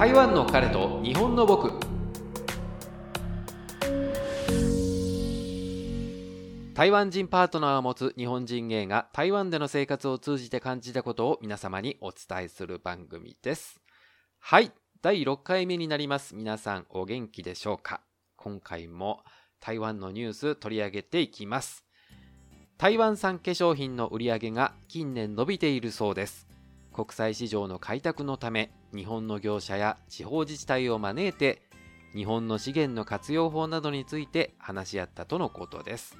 台湾の彼と日本の僕。台湾人パートナーを持つ日本人芸が台湾での生活を通じて感じたことを皆様にお伝えする番組です。はい。第6回目になります。皆さんお元気でしょうか？今回も台湾のニュース取り上げていきます。台湾産化粧品の売り上げが近年伸びているそうです。国際市場の開拓のため日本の業者や地方自治体を招いて日本の資源の活用法などについて話し合ったとのことです。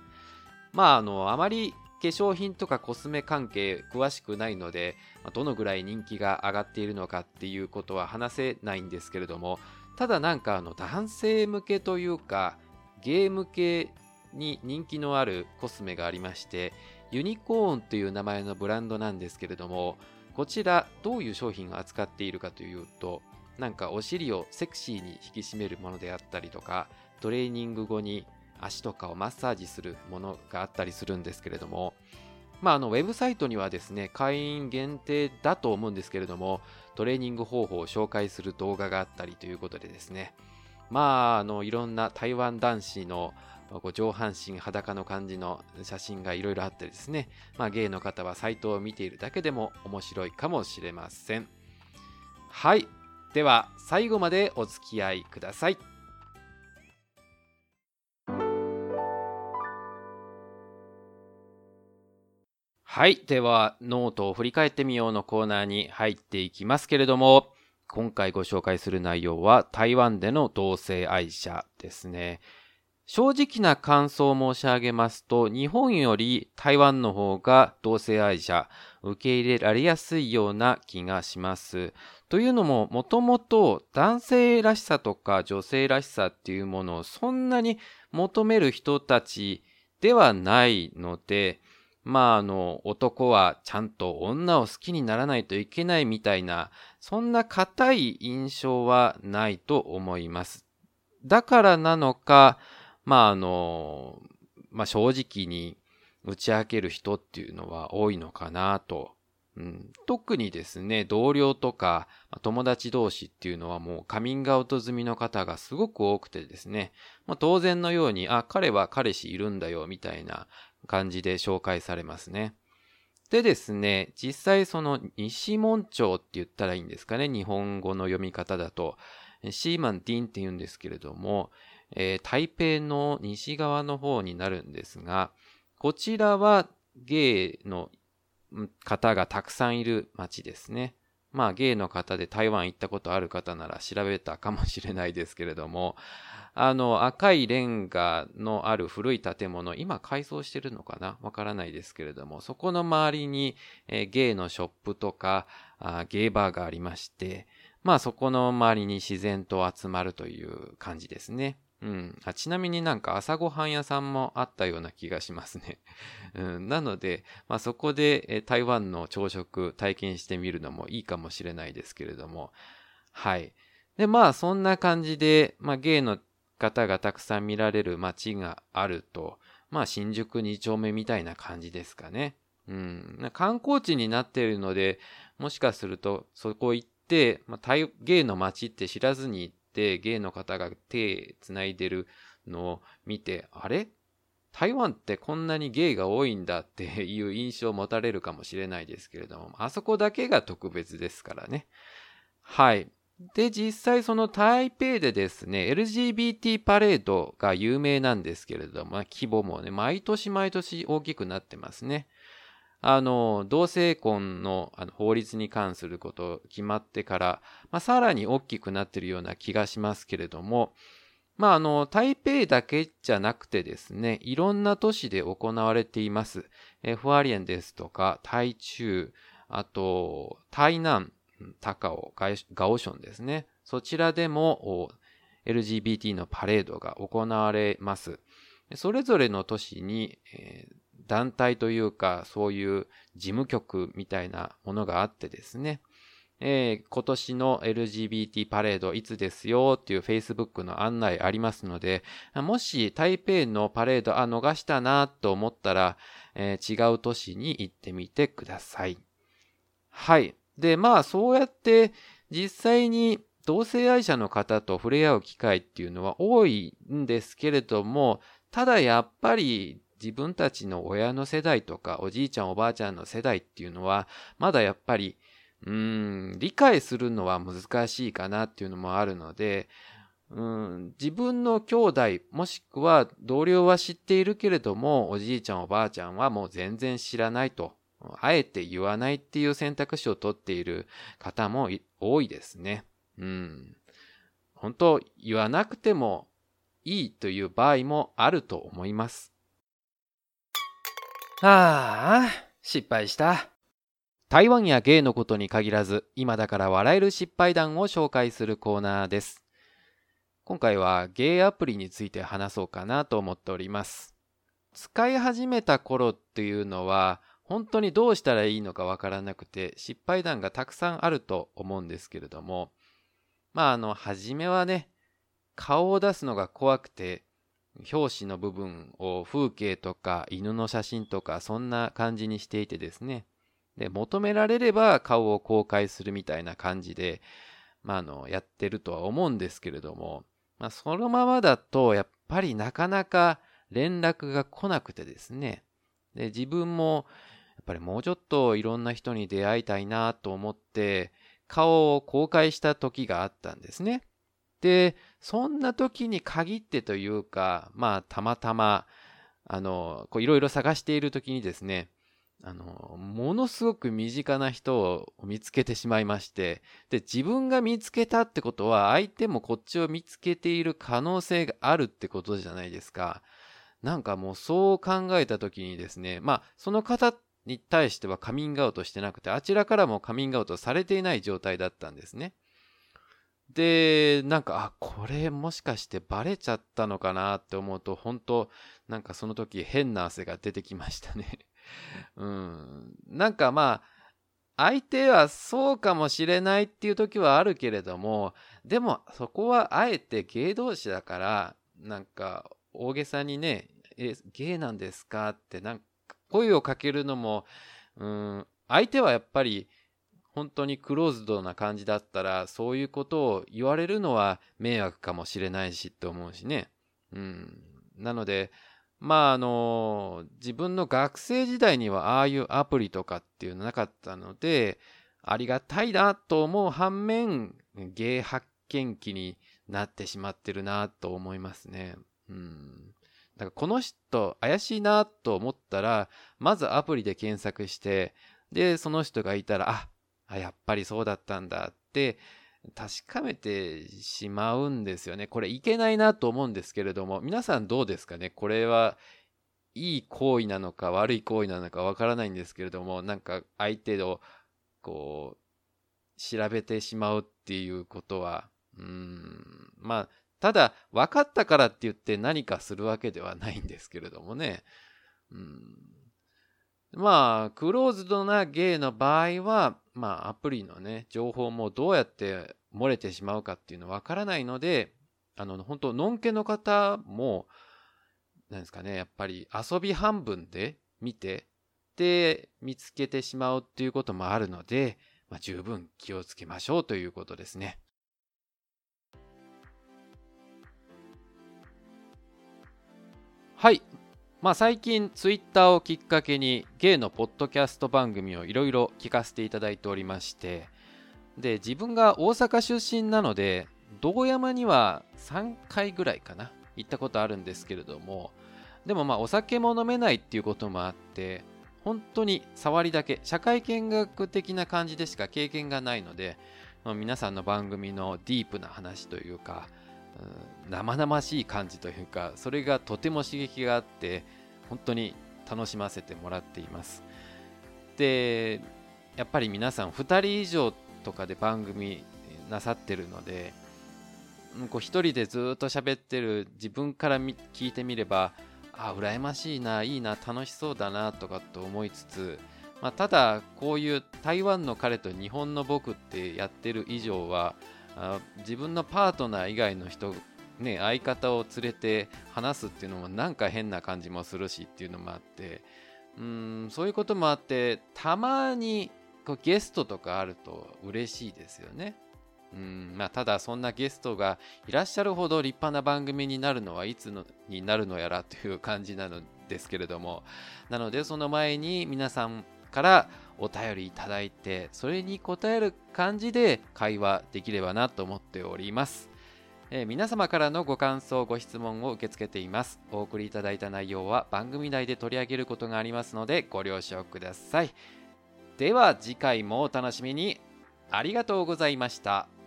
まああのあまり化粧品とかコスメ関係詳しくないのでどのぐらい人気が上がっているのかっていうことは話せないんですけれどもただなんかあの男性向けというかゲーム系に人気のあるコスメがありましてユニコーンという名前のブランドなんですけれどもこちらどういう商品を扱っているかというとなんかお尻をセクシーに引き締めるものであったりとかトレーニング後に足とかをマッサージするものがあったりするんですけれどもまあ、あのウェブサイトにはですね会員限定だと思うんですけれどもトレーニング方法を紹介する動画があったりということでですねまああのいろんな台湾男子のこう上半身裸の感じの写真がいろいろあってですね、まあ、ゲイの方はサイトを見ているだけでも面白いかもしれません。はい。では、最後までお付き合いください。はい。では、ノートを振り返ってみようのコーナーに入っていきますけれども、今回ご紹介する内容は台湾での同性愛者ですね。正直な感想を申し上げますと、日本より台湾の方が同性愛者受け入れられやすいような気がします。というのも、もともと男性らしさとか女性らしさっていうものをそんなに求める人たちではないので、まあ、あの、男はちゃんと女を好きにならないといけないみたいな、そんな固い印象はないと思います。だからなのか、まああの、まあ正直に打ち明ける人っていうのは多いのかなと。特にですね、同僚とか友達同士っていうのはもうカミングアウト済みの方がすごく多くてですね、まあ、当然のように、あ、彼は彼氏いるんだよみたいな感じで紹介されますね。でですね、実際その西門町って言ったらいいんですかね、日本語の読み方だと、シーマンディンって言うんですけれども、えー、台北の西側の方になるんですが、こちらはゲイの方がたくさんいる街ですね。まあゲイの方で台湾行ったことある方なら調べたかもしれないですけれども、あの赤いレンガのある古い建物、今改装してるのかな？わからないですけれども、そこの周りに、えー、ゲイのショップとかあゲイバーがありまして、まあそこの周りに自然と集まるという感じですね。うん、あちなみになんか朝ごはん屋さんもあったような気がしますね。うん、なので、まあ、そこで、台湾の朝食体験してみるのもいいかもしれないですけれども。はい。で、まあそんな感じで、まあゲイの方がたくさん見られる街があると、まあ新宿2丁目みたいな感じですかね。うん、観光地になっているので、もしかするとそこ行って、まあ、ゲイの街って知らずに行ってってゲイの方が手繋いでるのを見て、あれ？台湾ってこんなにゲイが多いんだって いう印象を持たれるかもしれないですけれども、あそこだけが特別ですからね。はい。で、実際その台北でですね、LGBT パレードが有名なんですけれども、規模もね、毎年毎年大きくなってますね。あの、同性婚のあの法律に関すること決まってから、まあ、さらに大きくなっているような気がしますけれども、まあ、あの、台北だけじゃなくてですね、いろんな都市で行われています。えフワリエンですとか、台中、あと、台南、高尾、ガオションですね。そちらでも LGBT のパレードが行われます。それぞれの都市に、えー団体というか、そういう事務局みたいなものがあってですね、えー、今年の LGBT パレードいつですよっていう Facebook の案内ありますので、もし台北のパレード、あ、逃したなと思ったら、えー、違う都市に行ってみてください。はい。で、まあそうやって実際に同性愛者の方と触れ合う機会っていうのは多いんですけれども、ただやっぱり自分たちの親の世代とかおじいちゃんおばあちゃんの世代っていうのはまだやっぱりうーん理解するのは難しいかなっていうのもあるのでうん自分の兄弟もしくは同僚は知っているけれどもおじいちゃんおばあちゃんはもう全然知らないとあえて言わないっていう選択肢を取っている方も多いですね。うん。本当言わなくてもいいという場合もあると思います。ああ、失敗した。台湾やゲイのことに限らず、今だから笑える失敗談を紹介するコーナーです。今回はゲイアプリについて話そうかなと思っております。使い始めた頃っていうのは、本当にどうしたらいいのかわからなくて、失敗談がたくさんあると思うんですけれども、まあ、あの、初めはね、顔を出すのが怖くて、表紙の部分を風景とか犬の写真とかそんな感じにしていてですね。で、求められれば顔を公開するみたいな感じで、まあ、あの、やってるとは思うんですけれども、まあ、そのままだと、やっぱりなかなか連絡が来なくてですね。で、自分も、やっぱりもうちょっといろんな人に出会いたいなと思って、顔を公開した時があったんですね。で、そんな時に限ってというか、まあ、たまたま、あの、こういろいろ探している時にですね、あの、ものすごく身近な人を見つけてしまいまして、で、自分が見つけたってことは、相手もこっちを見つけている可能性があるってことじゃないですか。なんかもうそう考えた時にですね、まあ、その方に対してはカミングアウトしてなくて、あちらからもカミングアウトされていない状態だったんですね。で、なんか、あ、これもしかしてバレちゃったのかなって思うと、本当なんかその時変な汗が出てきましたね。うん。なんかまあ、相手はそうかもしれないっていう時はあるけれども、でもそこはあえて芸同士だから、なんか大げさにね、え、芸なんですかってなんか声をかけるのも、うん、相手はやっぱり本当にクローズドな感じだったら、そういうことを言われるのは迷惑かもしれないしって思うしね。うん。なので、まああの、自分の学生時代にはああいうアプリとかっていうのなかったので、ありがたいなと思う反面、芸発見期になってしまってるなと思いますね。うん。だからこの人怪しいなと思ったら、まずアプリで検索して、で、その人がいたら、あ、あ、やっぱりそうだったんだって確かめてしまうんですよね。これいけないなと思うんですけれども、皆さんどうですかね？これはいい行為なのか悪い行為なのかわからないんですけれども、なんか相手をこう、調べてしまうっていうことは、うん、まあ、ただ分かったからって言って何かするわけではないんですけれどもね。うんまあ、クローズドなゲイの場合は、まあ、アプリのね、情報もどうやって漏れてしまうかっていうのわからないので、あの、本当のんけの方も、なんですかね、やっぱり遊び半分で見て、で、見つけてしまうっていうこともあるので、まあ、十分気をつけましょうということですね。はい。まあ最近ツイッターをきっかけにゲイのポッドキャスト番組をいろいろ聞かせていただいておりましてで自分が大阪出身なので道山には3回ぐらいかな行ったことあるんですけれどもでもまあお酒も飲めないっていうこともあって本当に触りだけ社会見学的な感じでしか経験がないので皆さんの番組のディープな話というか生々しい感じというかそれがとても刺激があって本当に楽しませてもらっています。でやっぱり皆さん2人以上とかで番組なさってるのでこう1人でずっと喋ってる自分から聞いてみればあ羨ましいないいな楽しそうだなとかと思いつつ、まあ、ただこういう台湾の彼と日本の僕ってやってる以上はあ自分のパートナー以外の人、ね、相方を連れて話すっていうのもなんか変な感じもするしっていうのもあってうんそういうこともあってたまにこうゲストとかあると嬉しいですよね。うんまあ、ただそんなゲストがいらっしゃるほど立派な番組になるのはいつのになるのやらという感じなのですけれどもなのでその前に皆さんからお便りいただいてそれに答える感じで会話できればなと思っておりますえー、皆様からのご感想、ご質問を受け付けています。お送りいただいた内容は番組内で取り上げることがありますのでご了承ください。では次回もお楽しみに。ありがとうございました。